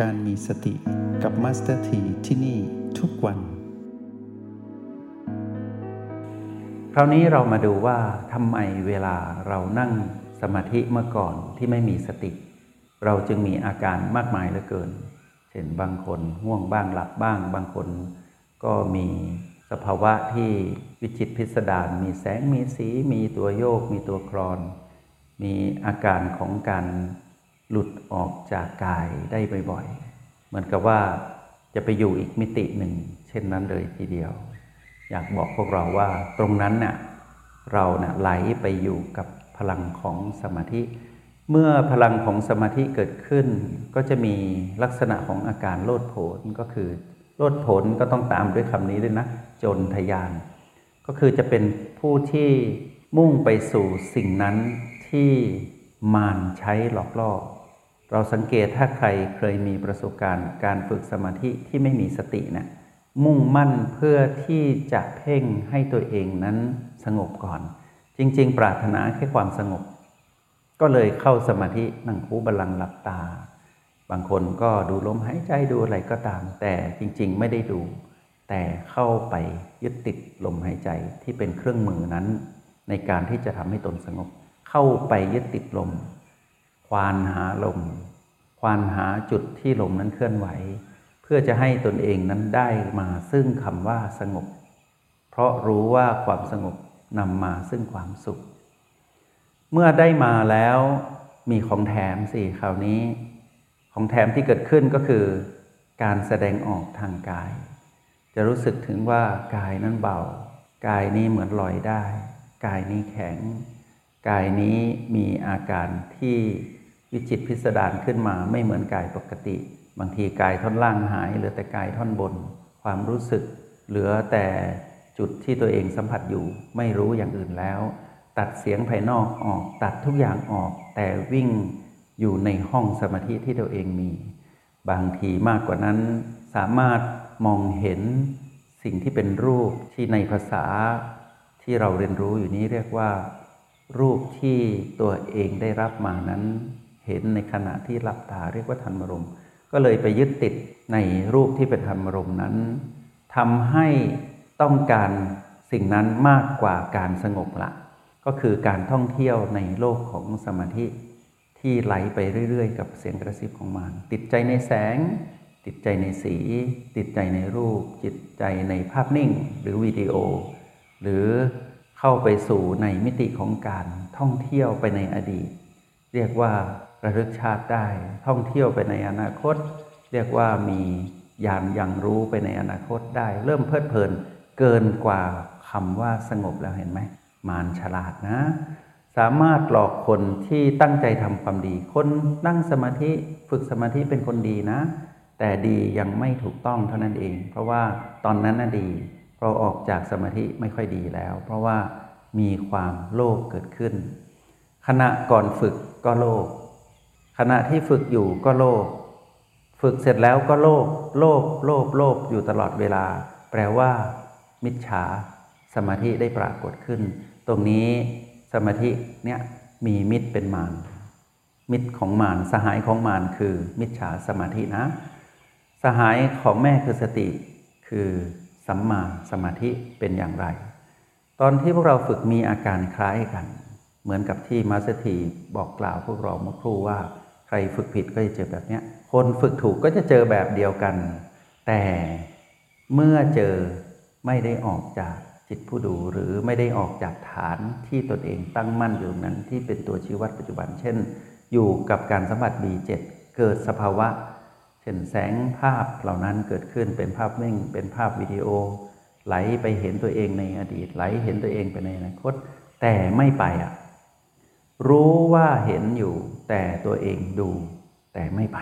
การมีสติกับมาสเตอร์ทีที่นี่ทุกวัน คราวนี้เรามาดูว่าทำไมเวลาเรานั่งสมาธิเมื่อก่อนที่ไม่มีสติ เราจึงมีอาการมากมายเหลือเกิน เช่นบางคนง่วงบ้างหลับบ้าง บางคนก็มีสภาวะที่วิจิตรพิสดารมีแสงมีสี มีตัวโยก มีตัวคลอน มีอาการของการ หลุดออกจากกายได้บ่อยๆ เหมือนกับว่าจะไปอยู่อีกมิติหนึ่ง เช่นนั้นเลยทีเดียว อยากบอกพวกเราว่าตรงนั้นน่ะเราเน่ะไหลไปอยู่กับพลังของสมาธิ เมื่อพลังของสมาธิเกิดขึ้น ก็จะมีลักษณะของอาการโลดโผนก็คือโลดโผนก็ต้องตามด้วยคำนี้ด้วยนะ จนทยาน ก็คือจะเป็นผู้ที่มุ่งไปสู่สิ่งนั้นที่มารใช้หลอกล่อ เราสังเกตถ้าใครเคยมีประสบการณ์ การฝึกสมาธิที่ไม่มีสตินะมุ่งมั่นเพื่อที่จะเพ่งให้ตัวเองนั้นสงบก่อน จริง ๆ ปรารถนาแค่ความสงบ ก็เลยเข้าสมาธินั่งคูบาลังหลับตา บางคนก็ดูลมหายใจดูอะไรก็ตาม แต่จริง ๆ ไม่ได้ดู แต่เข้าไปยึดติดลมหายใจที่เป็นเครื่องมือนั้น ในการที่จะทำให้ตนสงบ เข้าไปยึดติดลม ควานหาลม ควานหาจุดที่ลมนั้นเคลื่อนไหว เพื่อจะให้ตนเองนั้นได้มาซึ่งคำว่าสงบ เพราะรู้ว่าความสงบนำมาซึ่งความสุข เมื่อได้มาแล้วมีของแถมสิคราวนี้ ของแถมที่เกิดขึ้นก็คือ การแสดงออกทางกาย จะรู้สึกถึงว่ากายนั้นเบา กายนี้เหมือนลอยได้ กายนี้แข็ง กายนี้มีอาการที่ วิจิตพิสดารขึ้นมาไม่เหมือนกายปกติ บางทีกายท่อนล่างหายเหลือแต่กายท่อนบน ความรู้สึก เหลือแต่จุดที่ตัวเองสัมผัสอยู่ ไม่รู้อย่างอื่นแล้ว ตัดเสียงภายนอกออก ตัดทุกอย่างออก แต่วิ่งอยู่ในห้องสมาธิที่ตัวเองมี บางทีมากกว่านั้นสามารถมองเห็นสิ่งที่เป็นรูปที่ในภาษาที่เราเรียนรู้อยู่นี้เรียกว่า รูปที่ตัวเองได้รับมานั้น เห็นในขณะที่หลับตาเรียกว่าธรรมรม ก็เลยไปยึดติดในรูปที่เป็นธรรมรมนั้นทำให้ต้องการสิ่งนั้นมากกว่าการสงบละ ก็คือการท่องเที่ยวในโลกของสมาธิ ที่ไหลไปเรื่อย ๆ กับเสียงกระซิบของมันติดใจในแสง ติดใจในสี ติดใจในรูป จิตใจในภาพนิ่ง หรือวิดีโอ หรือเข้าไปสู่ในมิติของการท่องเที่ยวไปในอดีต เรียกว่า ระลึกชาติได้ท่องเที่ยวไปในอนาคต เรียกว่ามียานยังรู้ไปในอนาคตได้ เริ่มเพลิดเพลินเกินกว่าคำว่าสงบแล้วเห็นไหมมารฉลาดนะ สามารถหลอกคนที่ตั้งใจทำความดี คนนั่งสมาธิฝึกสมาธิเป็นคนดีนะ แต่ดียังไม่ถูกต้องเท่านั้นเอง เพราะว่าตอนนั้นน่ะดีพอออกจากสมาธิไม่ค่อยดีแล้ว เพราะว่ามีความโลภเกิดขึ้น ขณะก่อนฝึกก็โลภ ขณะที่ฝึกอยู่ก็โลภฝึกเสร็จแล้วก็โลภโลภโลภโลภอยู่ตลอดเวลา แปลว่า มิจฉาสมาธิได้ปรากฏขึ้น ตรงนี้สมาธิเนี่ยมีมิตรเป็นมารมิตรของมารสหายของมารคือ มิจฉาสมาธินะ สหายของแม่คือสติ คือสัมมาสมาธิเป็นอย่างไร ตอนที่พวกเราฝึกมีอาการคล้ายกัน เหมือนกับที่มาสถีบอกกล่าวพวกเราเมื่อครู่ว่า ใครฝึกผิดก็จะเจอแบบนี้คนฝึกถูกก็จะเจอแบบเดียวกัน แต่เมื่อเจอไม่ได้ออกจากจิตผู้ดูหรือไม่ได้ออกจากฐานที่ตนเองตั้งมั่นอยู่นั้นที่เป็นตัวชี้วัดปัจจุบัน เช่น อยู่กับการสัมผัส B7 เกิดสภาวะ เช่นแสงภาพเหล่านั้นเกิดขึ้นเป็นภาพนิ่งเป็นภาพวิดีโอ ไหลไปเห็นตัวเองในอดีต ไหลเห็นตัวเองไปในอนาคต แต่ไม่ไปอะรู้ว่าเห็นอยู่ แต่ตัวเองดูแต่ไม่ไป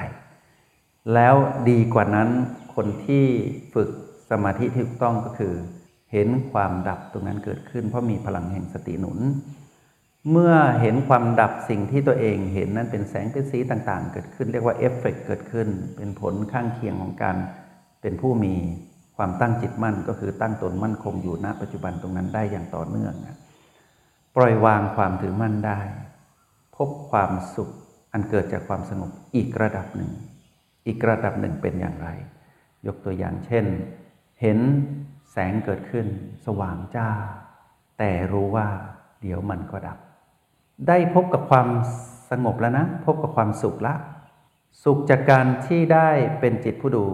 แล้วดีกว่านั้นคนที่ฝึกสมาธิที่ถูกต้องก็คือ เห็นความดับตรงนั้นเกิดขึ้น เพราะมีพลังแห่งสติหนุน เมื่อเห็นความดับสิ่งที่ตัวเองเห็นนั้นเป็นแสงเป็นสีต่างๆ เกิดขึ้น เรียกว่าเอฟเฟกเกิดขึ้น เป็นผลข้างเคียงของการเป็นผู้มีความตั้งจิตมั่นก็คือตั้งตนมั่นคงอยู่ณปัจจุบันตรงนั้นได้อย่างต่อเนื่อง ปล่อยวางความถือมั่นได้ พบความสุขอันเกิดจากความสงบอีกระดับหนึ่ง อีกระดับหนึ่งเป็นอย่างไร ยกตัวอย่างเช่น เห็นแสงเกิดขึ้นสว่างจ้า แต่รู้ว่า เดี๋ยวมันก็ดับ ได้พบกับความสงบแล้วนะ พบกับความสุขละ สุขจากการที่ได้เป็นจิตผู้ดู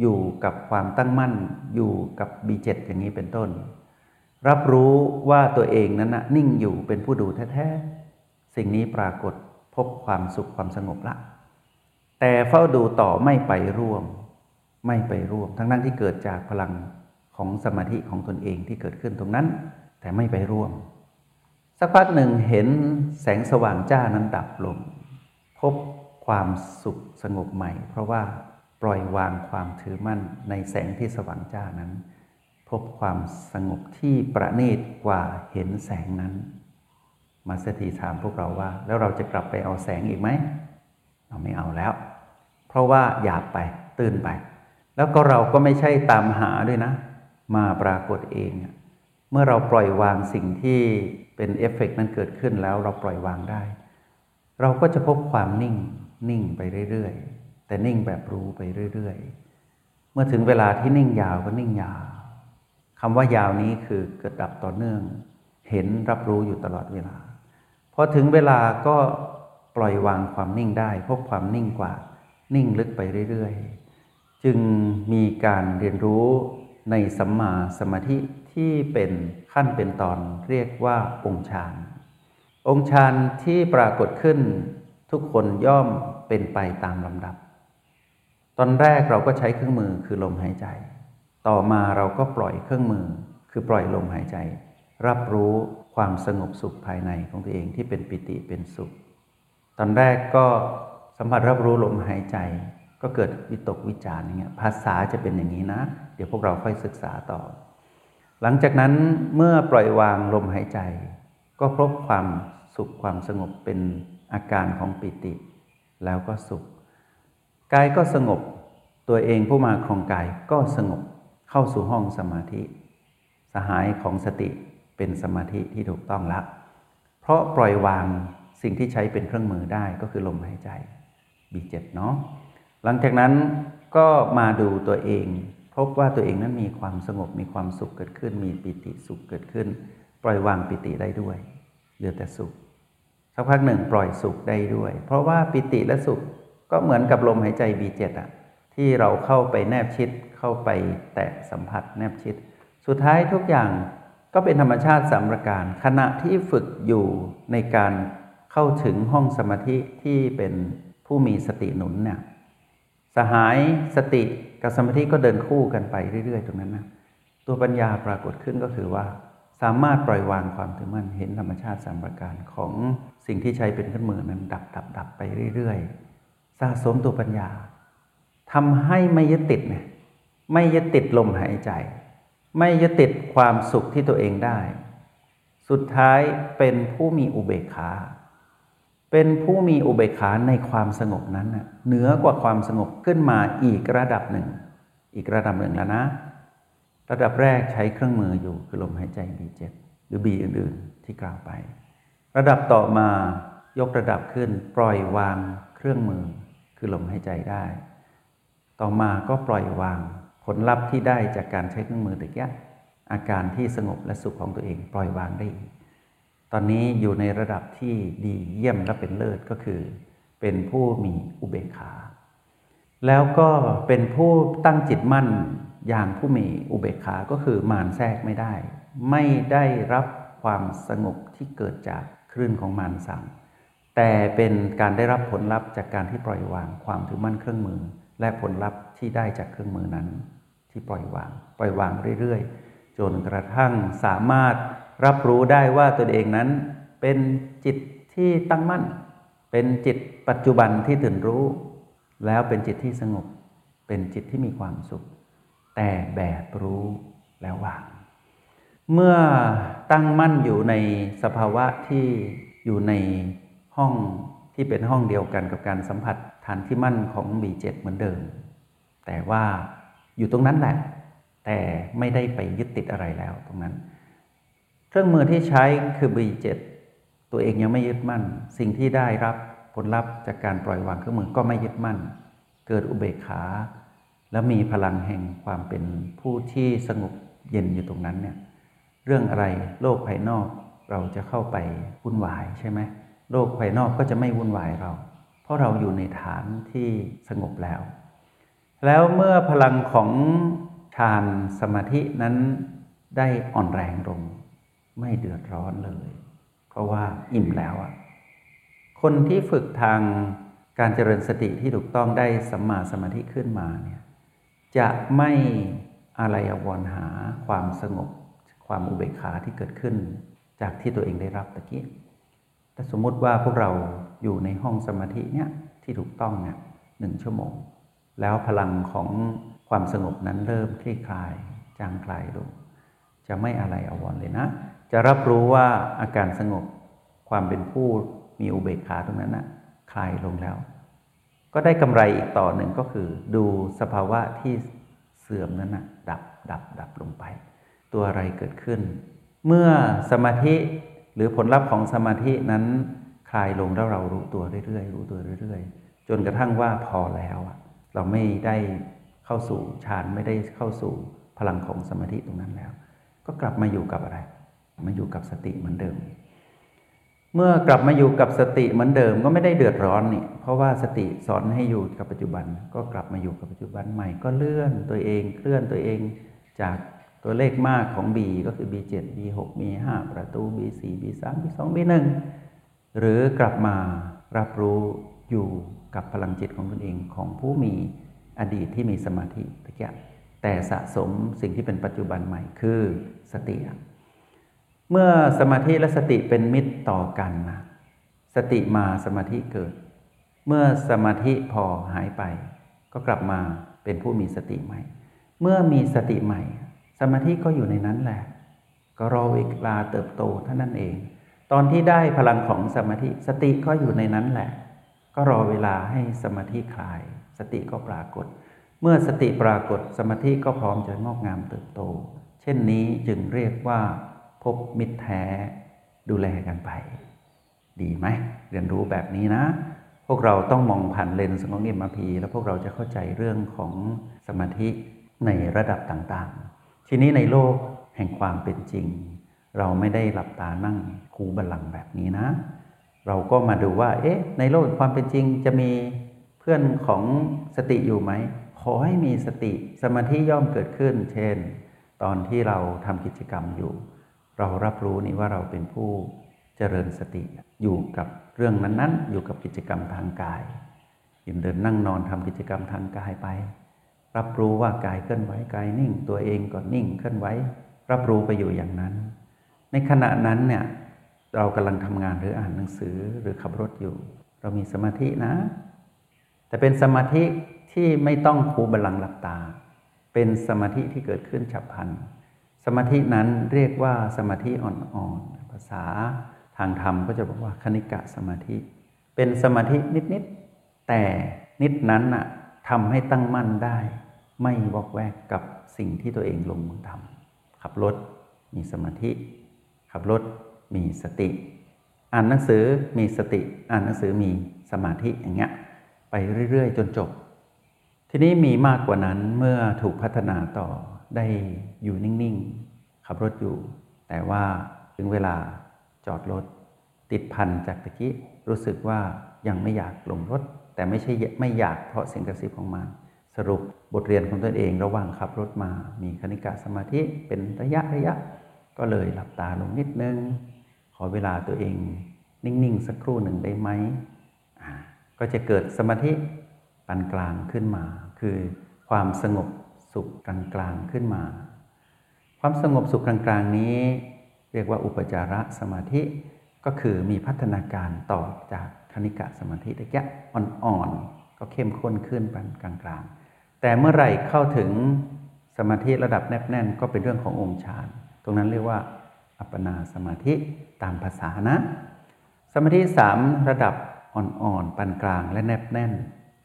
อยู่กับความตั้งมั่นอยู่กับบีเจ็อย่างนี้เป็นต้น รับรู้ว่าตัวเองนั้นนะนิ่งอยู่เป็นผู้ดูแท้ๆ สิ่งนี้ปรากฏพบความสุขความสงบละ แต่เฝ้าดูต่อไม่ไปร่วม ไม่ไปร่วม ทั้งนั้นที่เกิดจากพลังของสมาธิของตนเองที่เกิดขึ้นตรงนั้น แต่ไม่ไปร่วม สักพักหนึ่งเห็นแสงสว่างจ้านั้นดับลง พบความสุขสงบใหม่ เพราะว่าปล่อยวางความถือมั่นในแสงที่สว่างจ้านั้น พบความสงบที่ประณีตกว่าเห็นแสงนั้น มาสถีถามพวกเราว่า แล้วเราจะกลับไปเอาแสงอีกไหมเราไม่เอาแล้ว เพราะว่าหยาบไปตื่นไป แล้วก็เราก็ไม่ใช่ตามหาด้วยนะ มาปรากฏเอง เมื่อเราปล่อยวางสิ่งที่เป็นเอฟเฟกนั้นเกิดขึ้นแล้วเราปล่อยวางได้ เราก็จะพบความนิ่งนิ่งไปเรื่อยๆ แต่นิ่งแบบรู้ไปเรื่อยๆ เมื่อถึงเวลาที่นิ่งยาวก็นิ่งยาวคำว่ายาวนี้คือเกิดดับต่อเนื่อง เห็นรับรู้อยู่ตลอดเวลา พอถึงเวลาก็ปล่อยวางความนิ่งได้ พบความนิ่งกว่า นิ่งลึกไปเรื่อยๆ จึงมีการเรียนรู้ในสัมมาสมาธิที่เป็นขั้นเป็นตอนเรียกว่าองค์ฌาน องค์ฌานที่ปรากฏขึ้นทุกคนย่อมเป็นไปตามลำดับ ตอนแรกเราก็ใช้เครื่องมือคือลมหายใจ ต่อมาเราก็ปล่อยเครื่องมือคือปล่อยลมหายใจ รับรู้ ความสงบสุขภายในของตัวเองที่เป็นปิติเป็นสุข ตอนแรกก็สัมผัสรับรู้ลมหายใจ ก็เกิดวิตกวิจารอย่างเงี้ยภาษาจะเป็นอย่างนี้นะ เดี๋ยวพวกเราค่อยศึกษาต่อ หลังจากนั้นเมื่อปล่อยวางลมหายใจ ก็พบความสุขความสงบเป็นอาการของปิติ แล้วก็สุขกายก็สงบตัวเองผู้มาครองกายก็สงบเข้าสู่ห้องสมาธิ สหายของสติ เป็นสมาธิที่ถูกต้องแล้ว เพราะปล่อยวางสิ่งที่ใช้เป็นเครื่องมือได้ก็คือลมหายใจบีเจ็ดเนาะหลังจากนั้นก็มาดูตัวเอง พบว่าตัวเองนั้นมีความสงบมีความสุขเกิดขึ้น มีปิติสุขเกิดขึ้น ปล่อยวางปิติได้ด้วย เหลือแต่สุขสักพักหนึ่งปล่อยสุขได้ด้วย เพราะว่าปิติและสุขก็เหมือนกับลมหายใจบีเจ็ดอะที่เราเข้าไปแนบชิดเข้าไปแตะสัมผัสแนบชิด สุดท้ายทุกอย่าง ก็เป็นธรรมชาติสามประการ ขณะที่ฝึกอยู่ในการเข้าถึงห้องสมาธิที่เป็นผู้มีสติหนุนเนี่ยสหายสติกับสมาธิก็เดินคู่กันไปเรื่อยๆ ตรงนั้นนะตัวปัญญาปรากฏขึ้นก็คือว่า สามารถปล่อยวางความถือมั่นเห็นธรรมชาติสามประการของสิ่งที่ใช้เป็นเครื่องมือนั้นดับดับดับไปเรื่อยๆ สะสมตัวปัญญาทำให้ไม่ยึดติดเนี่ยไม่ยึดติดลมหายใจ ไม่ยึดติดความสุขที่ตัวเองได้ สุดท้ายเป็นผู้มีอุเบกขา เป็นผู้มีอุเบกขาในความสงบนั้นเหนือกว่าความสงบขึ้นมาอีกระดับหนึ่ง อีกระดับหนึ่งแล้วนะ ระดับแรกใช้เครื่องมืออยู่คือลมหายใจ B7 หรือ B อื่น ๆ ที่กล่าวไป ระดับต่อมายกระดับขึ้นปล่อยวางเครื่องมือ คือลมหายใจได้ ต่อมาก็ปล่อยวาง ผลลัพธ์ที่ได้จากการใช้เครื่องมือตะกี้อาการที่สงบและสุขของตัวเองปล่อยวางได้ ตอนนี้อยู่ในระดับที่ดีเยี่ยมและเป็นเลิศก็คือ เป็นผู้มีอุเบกขา แล้วก็เป็นผู้ตั้งจิตมั่นอย่างผู้มีอุเบกขาก็คือมานแทรกไม่ได้ ไม่ได้รับความสงบที่เกิดจากคลื่นของมารสั่งแต่เป็นการได้รับผลลัพธ์จากการที่ปล่อยวางความถือมั่นเครื่องมือ และผลลัพธ์ ที่ได้จากเครื่องมือนั้น ที่ปล่อยวาง ปล่อยวางเรื่อยๆ จนกระทั่งสามารถรับรู้ได้ว่าตนเองนั้น เป็นจิตที่ตั้งมั่น เป็นจิตปัจจุบันที่ตื่นรู้ แล้วเป็นจิตที่สงบ เป็นจิตที่มีความสุข แต่แบบรู้แล้ววาง เมื่อตั้งมั่นอยู่ในสภาวะที่อยู่ในห้องที่เป็นห้องเดียวกันกับการสัมผัสฐานที่มั่นของ B7 เหมือนเดิม แต่ว่าอยู่ตรงนั้นแหละแต่ไม่ได้ไปยึดติดอะไรแล้วตรงนั้น เครื่องมือที่ใช้คือ B7 ตัวเองยังไม่ยึดมั่น สิ่งที่ได้รับผลลัพธ์จากการปล่อยวางเครื่องมือก็ไม่ยึดมั่น เกิดอุเบกขา แล้วมีพลังแห่งความเป็นผู้ที่สงบเย็นอยู่ตรงนั้นเนี่ยเรื่องอะไรโลกภายนอกเราจะเข้าไปวุ่นวายใช่ไหมโลกภายนอกก็จะไม่วุ่นวายเรา เพราะเราอยู่ในฐานที่สงบแล้ว แล้วเมื่อพลังของฌานสมาธินั้นได้อ่อนแรงลง ไม่เดือดร้อนเลย เพราะว่าอิ่มแล้วอะคนที่ฝึกทางการเจริญสติที่ถูกต้องได้สัมมาสมาธิขึ้นมาเนี่ยจะไม่อะไรอววรหาความสงบ ความอุเบกขาที่เกิดขึ้น จากที่ตัวเองได้รับตะกี้แต่สมมุติว่าพวกเราอยู่ในห้องสมาธิเนี่ยที่ถูกต้องเนี่ยหนึ่งชั่วโมง แล้วพลังของความสงบนั้นเริ่มคลี่คลายจางคลายลง จะไม่อะไรอวรเลยนะ จะรับรู้ว่าอาการสงบความเป็นผู้มีอุเบกขาตรงนั้นนะคลายลงแล้ว ก็ได้กำไรอีกต่อหนึ่งก็คือ ดูสภาวะที่เสื่อมนั้นนะดับดับดับลงไป ตัวอะไรเกิดขึ้น เมื่อสมาธิหรือผลลัพธ์ของสมาธินั้นคลายลงแล้วเรารู้ตัวเรื่อยๆรู้ตัวเรื่อย ๆ จนกระทั่งว่าพอแล้วอะ เราไม่ได้เข้าสู่ฌานไม่ได้เข้าสู่พลังของสมาธิตรงนั้นแล้ว ก็กลับมาอยู่กับอะไร มาอยู่กับสติเหมือนเดิม เมื่อกลับมาอยู่กับสติเหมือนเดิมก็ไม่ได้เดือดร้อนนี่เพราะว่าสติสอนให้อยู่กับปัจจุบัน ก็กลับมาอยู่กับปัจจุบันใหม่ก็เลื่อนตัวเองเคลื่อนตัวเองจากตัวเลขมากของ B ก็คือ B7 B6 B5 ประตู B4 B3 B2 B1 หรือกลับมารับรู้อยู่ กับพลังจิตของตนเองของผู้มีอดีตที่มีสมาธิตะเกียแต่สะสมสิ่งที่เป็นปัจจุบันใหม่คือสติ เมื่อสมาธิและสติเป็นมิตรต่อกันนะสติมาสมาธิเกิด เมื่อสมาธิพอหายไป ก็กลับมาเป็นผู้มีสติใหม่ เมื่อมีสติใหม่ สมาธิก็อยู่ในนั้นแหละ ก็รอเวลาเติบโตเท่านั้นเอง ตอนที่ได้พลังของสมาธิสติก็อยู่ในนั้นแหละ ก็รอเวลาให้สมาธิคลาย สติก็ปรากฏ เมื่อสติปรากฏสมาธิก็พร้อมจะงอกงามเติบโต เช่นนี้จึงเรียกว่าพบมิตรแท้ดูแลกันไป ดีไหมเรียนรู้แบบนี้นะ พวกเราต้องมองผ่านเลนส์ของเอ็มพีแล้วพวกเราจะเข้าใจเรื่องของสมาธิในระดับต่างๆ ทีนี้ในโลกแห่งความเป็นจริง เราไม่ได้หลับตานั่งคูบัลลังแบบนี้นะ เราก็มาดูว่า เอ๊ะ ในโลกความเป็นจริงจะมีเพื่อนของสติอยู่ไหม ขอให้มีสติสมาธิย่อมเกิดขึ้น เช่น ตอนที่เราทำกิจกรรมอยู่ เรารับรู้นี่ว่าเราเป็นผู้เจริญสติอยู่กับเรื่องนั้นๆ อยู่กับกิจกรรมทางกายยืนเดินนั่งนอนทำกิจกรรมทางกายไป รับรู้ว่ากายเคลื่อนไหวกายนิ่ง ตัวเองก็นิ่งเคลื่อนไหวรับรู้ไปอยู่อย่างนั้น ในขณะนั้นเนี่ย เรากำลังทำงานหรืออ่านหนังสือหรือขับรถอยู่ เรามีสมาธินะ แต่เป็นสมาธิที่ไม่ต้องคูบัลลังหลับตา เป็นสมาธิที่เกิดขึ้นฉับพลัน สมาธินั้นเรียกว่าสมาธิอ่อนๆภาษาทางธรรมก็จะบอกว่าคณิกะสมาธิ เป็นสมาธินิดๆแต่นิดนั้นน่ะทำให้ตั้งมั่นได้ ไม่วอกแวกกับสิ่งที่ตัวเองลงมือทำขับรถมีสมาธิ ขับรถ มีสติ อ่านหนังสือมีสติ อ่านหนังสือมีสมาธิอย่างเงี้ยไปเรื่อย ๆ จนจบ ทีนี้มีมากกว่านั้นเมื่อถูกพัฒนาต่อได้อยู่นิ่ง ๆ ขับรถอยู่ แต่ว่าถึงเวลาจอดรถติดพันจากตะกี้รู้สึกว่ายังไม่อยากลงรถ แต่ไม่ใช่ไม่อยากเพราะเสียงกระซิบของมันสรุปบทเรียนของตนเองระหว่างขับรถมา มีคณิกาสมาธิเป็นระยะระยะ ก็เลยหลับตาลงนิดนึง อเวลาตัวเอง นิ่ง ๆ สักครู่หนึ่งได้ไหม ก็จะเกิดสมาธิปานกลางขึ้นมา คือความสงบสุขกลางๆขึ้นมา ความสงบสุขกลางๆนี้ เรียกว่าอุปจาระสมาธิก็คือมีพัฒนาการต่อจากคณิกะสมาธิตะแกะอ่อนๆก็เข้มข้นขึ้นปานกลางๆ แต่เมื่อไหร่เข้าถึงสมาธิระดับแนบแน่นก็เป็นเรื่องขององค์ฌาน ตรงนั้นเรียกว่า อัปปนาสมาธิตามภาษานะ สมาธิสามระดับอ่อนๆปานกลางและแนบแน่น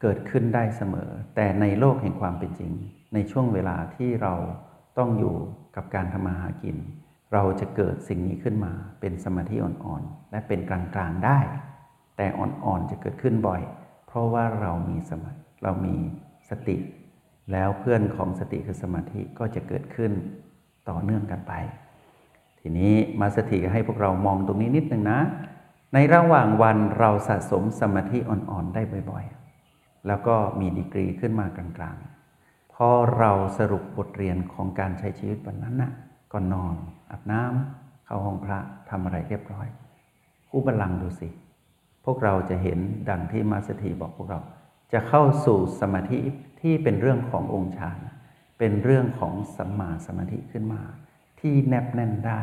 เกิดขึ้นได้เสมอ แต่ในโลกแห่งความเป็นจริง ในช่วงเวลาที่เราต้องอยู่กับการทำมาหากิน เราจะเกิดสิ่งนี้ขึ้นมาเป็นสมาธิอ่อนๆ และเป็นกลางๆได้ แต่อ่อนๆจะเกิดขึ้นบ่อย เพราะว่าเรามีสมาเรามีสติ แล้วเพื่อนของสติคือสมาธิก็จะเกิดขึ้นต่อเนื่องกันไป ทีนี้มาสถิให้พวกเรามองตรงนี้นิดหนึ่งนะ ในระหว่างวันเราสะสมสมาธิอ่อนๆได้บ่อยๆ แล้วก็มีดีกรีขึ้นมากลางๆ พอเราสรุปบทเรียนของการใช้ชีวิตวันนั้นนะ่ะก็นอนอาบน้ำเข้าห้องพระทำอะไรเรียบร้อยคู่บัลลังก์ดูสิ พวกเราจะเห็นดังที่มาสถีบอกพวกเรา จะเข้าสู่สมาธิที่เป็นเรื่องขององค์ฌานเป็นเรื่องของสัมมาสมาธิขึ้นมา ที่แนบแน่นได้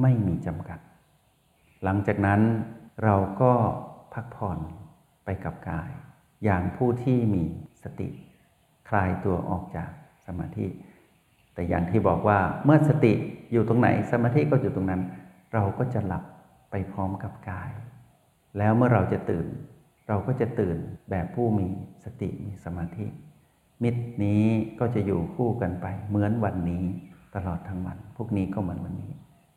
ไม่มีจำกัด หลังจากนั้นเราก็พักผ่อนไปกับกาย อย่างผู้ที่มีสติ คลายตัวออกจากสมาธิ แต่อย่างที่บอกว่าเมื่อสติอยู่ตรงไหนสมาธิก็อยู่ตรงนั้น เราก็จะหลับไปพร้อมกับกาย แล้วเมื่อเราจะตื่น เราก็จะตื่นแบบผู้มีสติมีสมาธิ มิตรนี้ก็จะอยู่คู่กันไปเหมือนวันนี้ ตลอดทั้งวัน พวกนี้ก็เหมือนวันนี้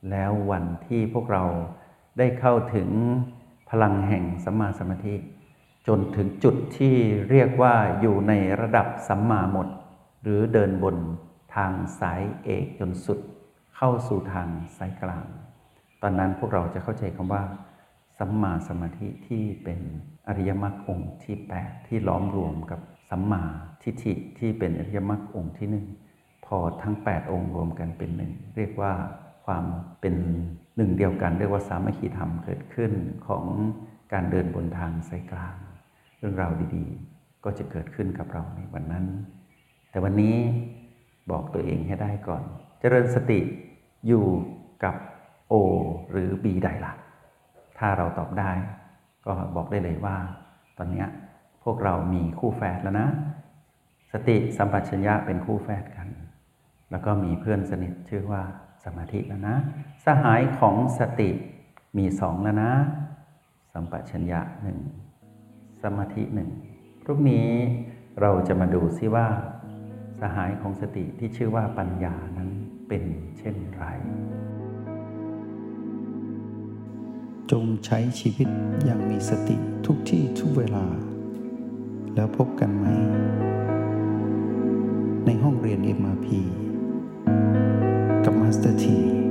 แล้ววันที่พวกเราได้เข้าถึงพลังแห่งสัมมาสมาธิ จนถึงจุดที่เรียกว่าอยู่ในระดับสัมมาหมด หรือเดินบนทางสายเอกจนสุด เข้าสู่ทางสายกลาง ตอนนั้นพวกเราจะเข้าใจคำว่าสัมมาสมาธิที่เป็นอริยมรรคองค์ที่ 8 ที่ล้อมรวมกับสัมมาทิฏฐิที่เป็นอริยมรรคองค์ที่หนึ่ง พอทั้ง 8 องค์รวมกันเป็นหนึ่งเรียกว่าความเป็นหนึ่งเดียวกัน เรียกว่าสามัคคีธรรมเกิดขึ้นของการเดินบนทางสายกลาง เรื่องราวดีๆ ก็จะเกิดขึ้นกับเราในวันนั้น แต่วันนี้บอกตัวเองให้ได้ก่อน เจริญสติอยู่กับ O หรือ B ใดล่ะ ถ้าเราตอบได้ ก็บอกได้เลยว่า ตอนนี้พวกเรามีคู่แฝดแล้วนะ สติสัมปชัญญะเป็นคู่แฝดกัน แล้วก็มีเพื่อนสนิทชื่อว่าสมาธิแล้วนะ สหายของสติมีสองแล้วนะ สัมปชัญญะหนึ่งสมาธิหนึ่งพรุ่งนี้เราจะมาดูซิว่า สหายของสติที่ชื่อว่าปัญญานั้นเป็นเช่นไร จงใช้ชีวิตอย่างมีสติทุกที่ทุกเวลา แล้วพบกันไหม ในห้องเรียน MRP กับมาสเตอร์ที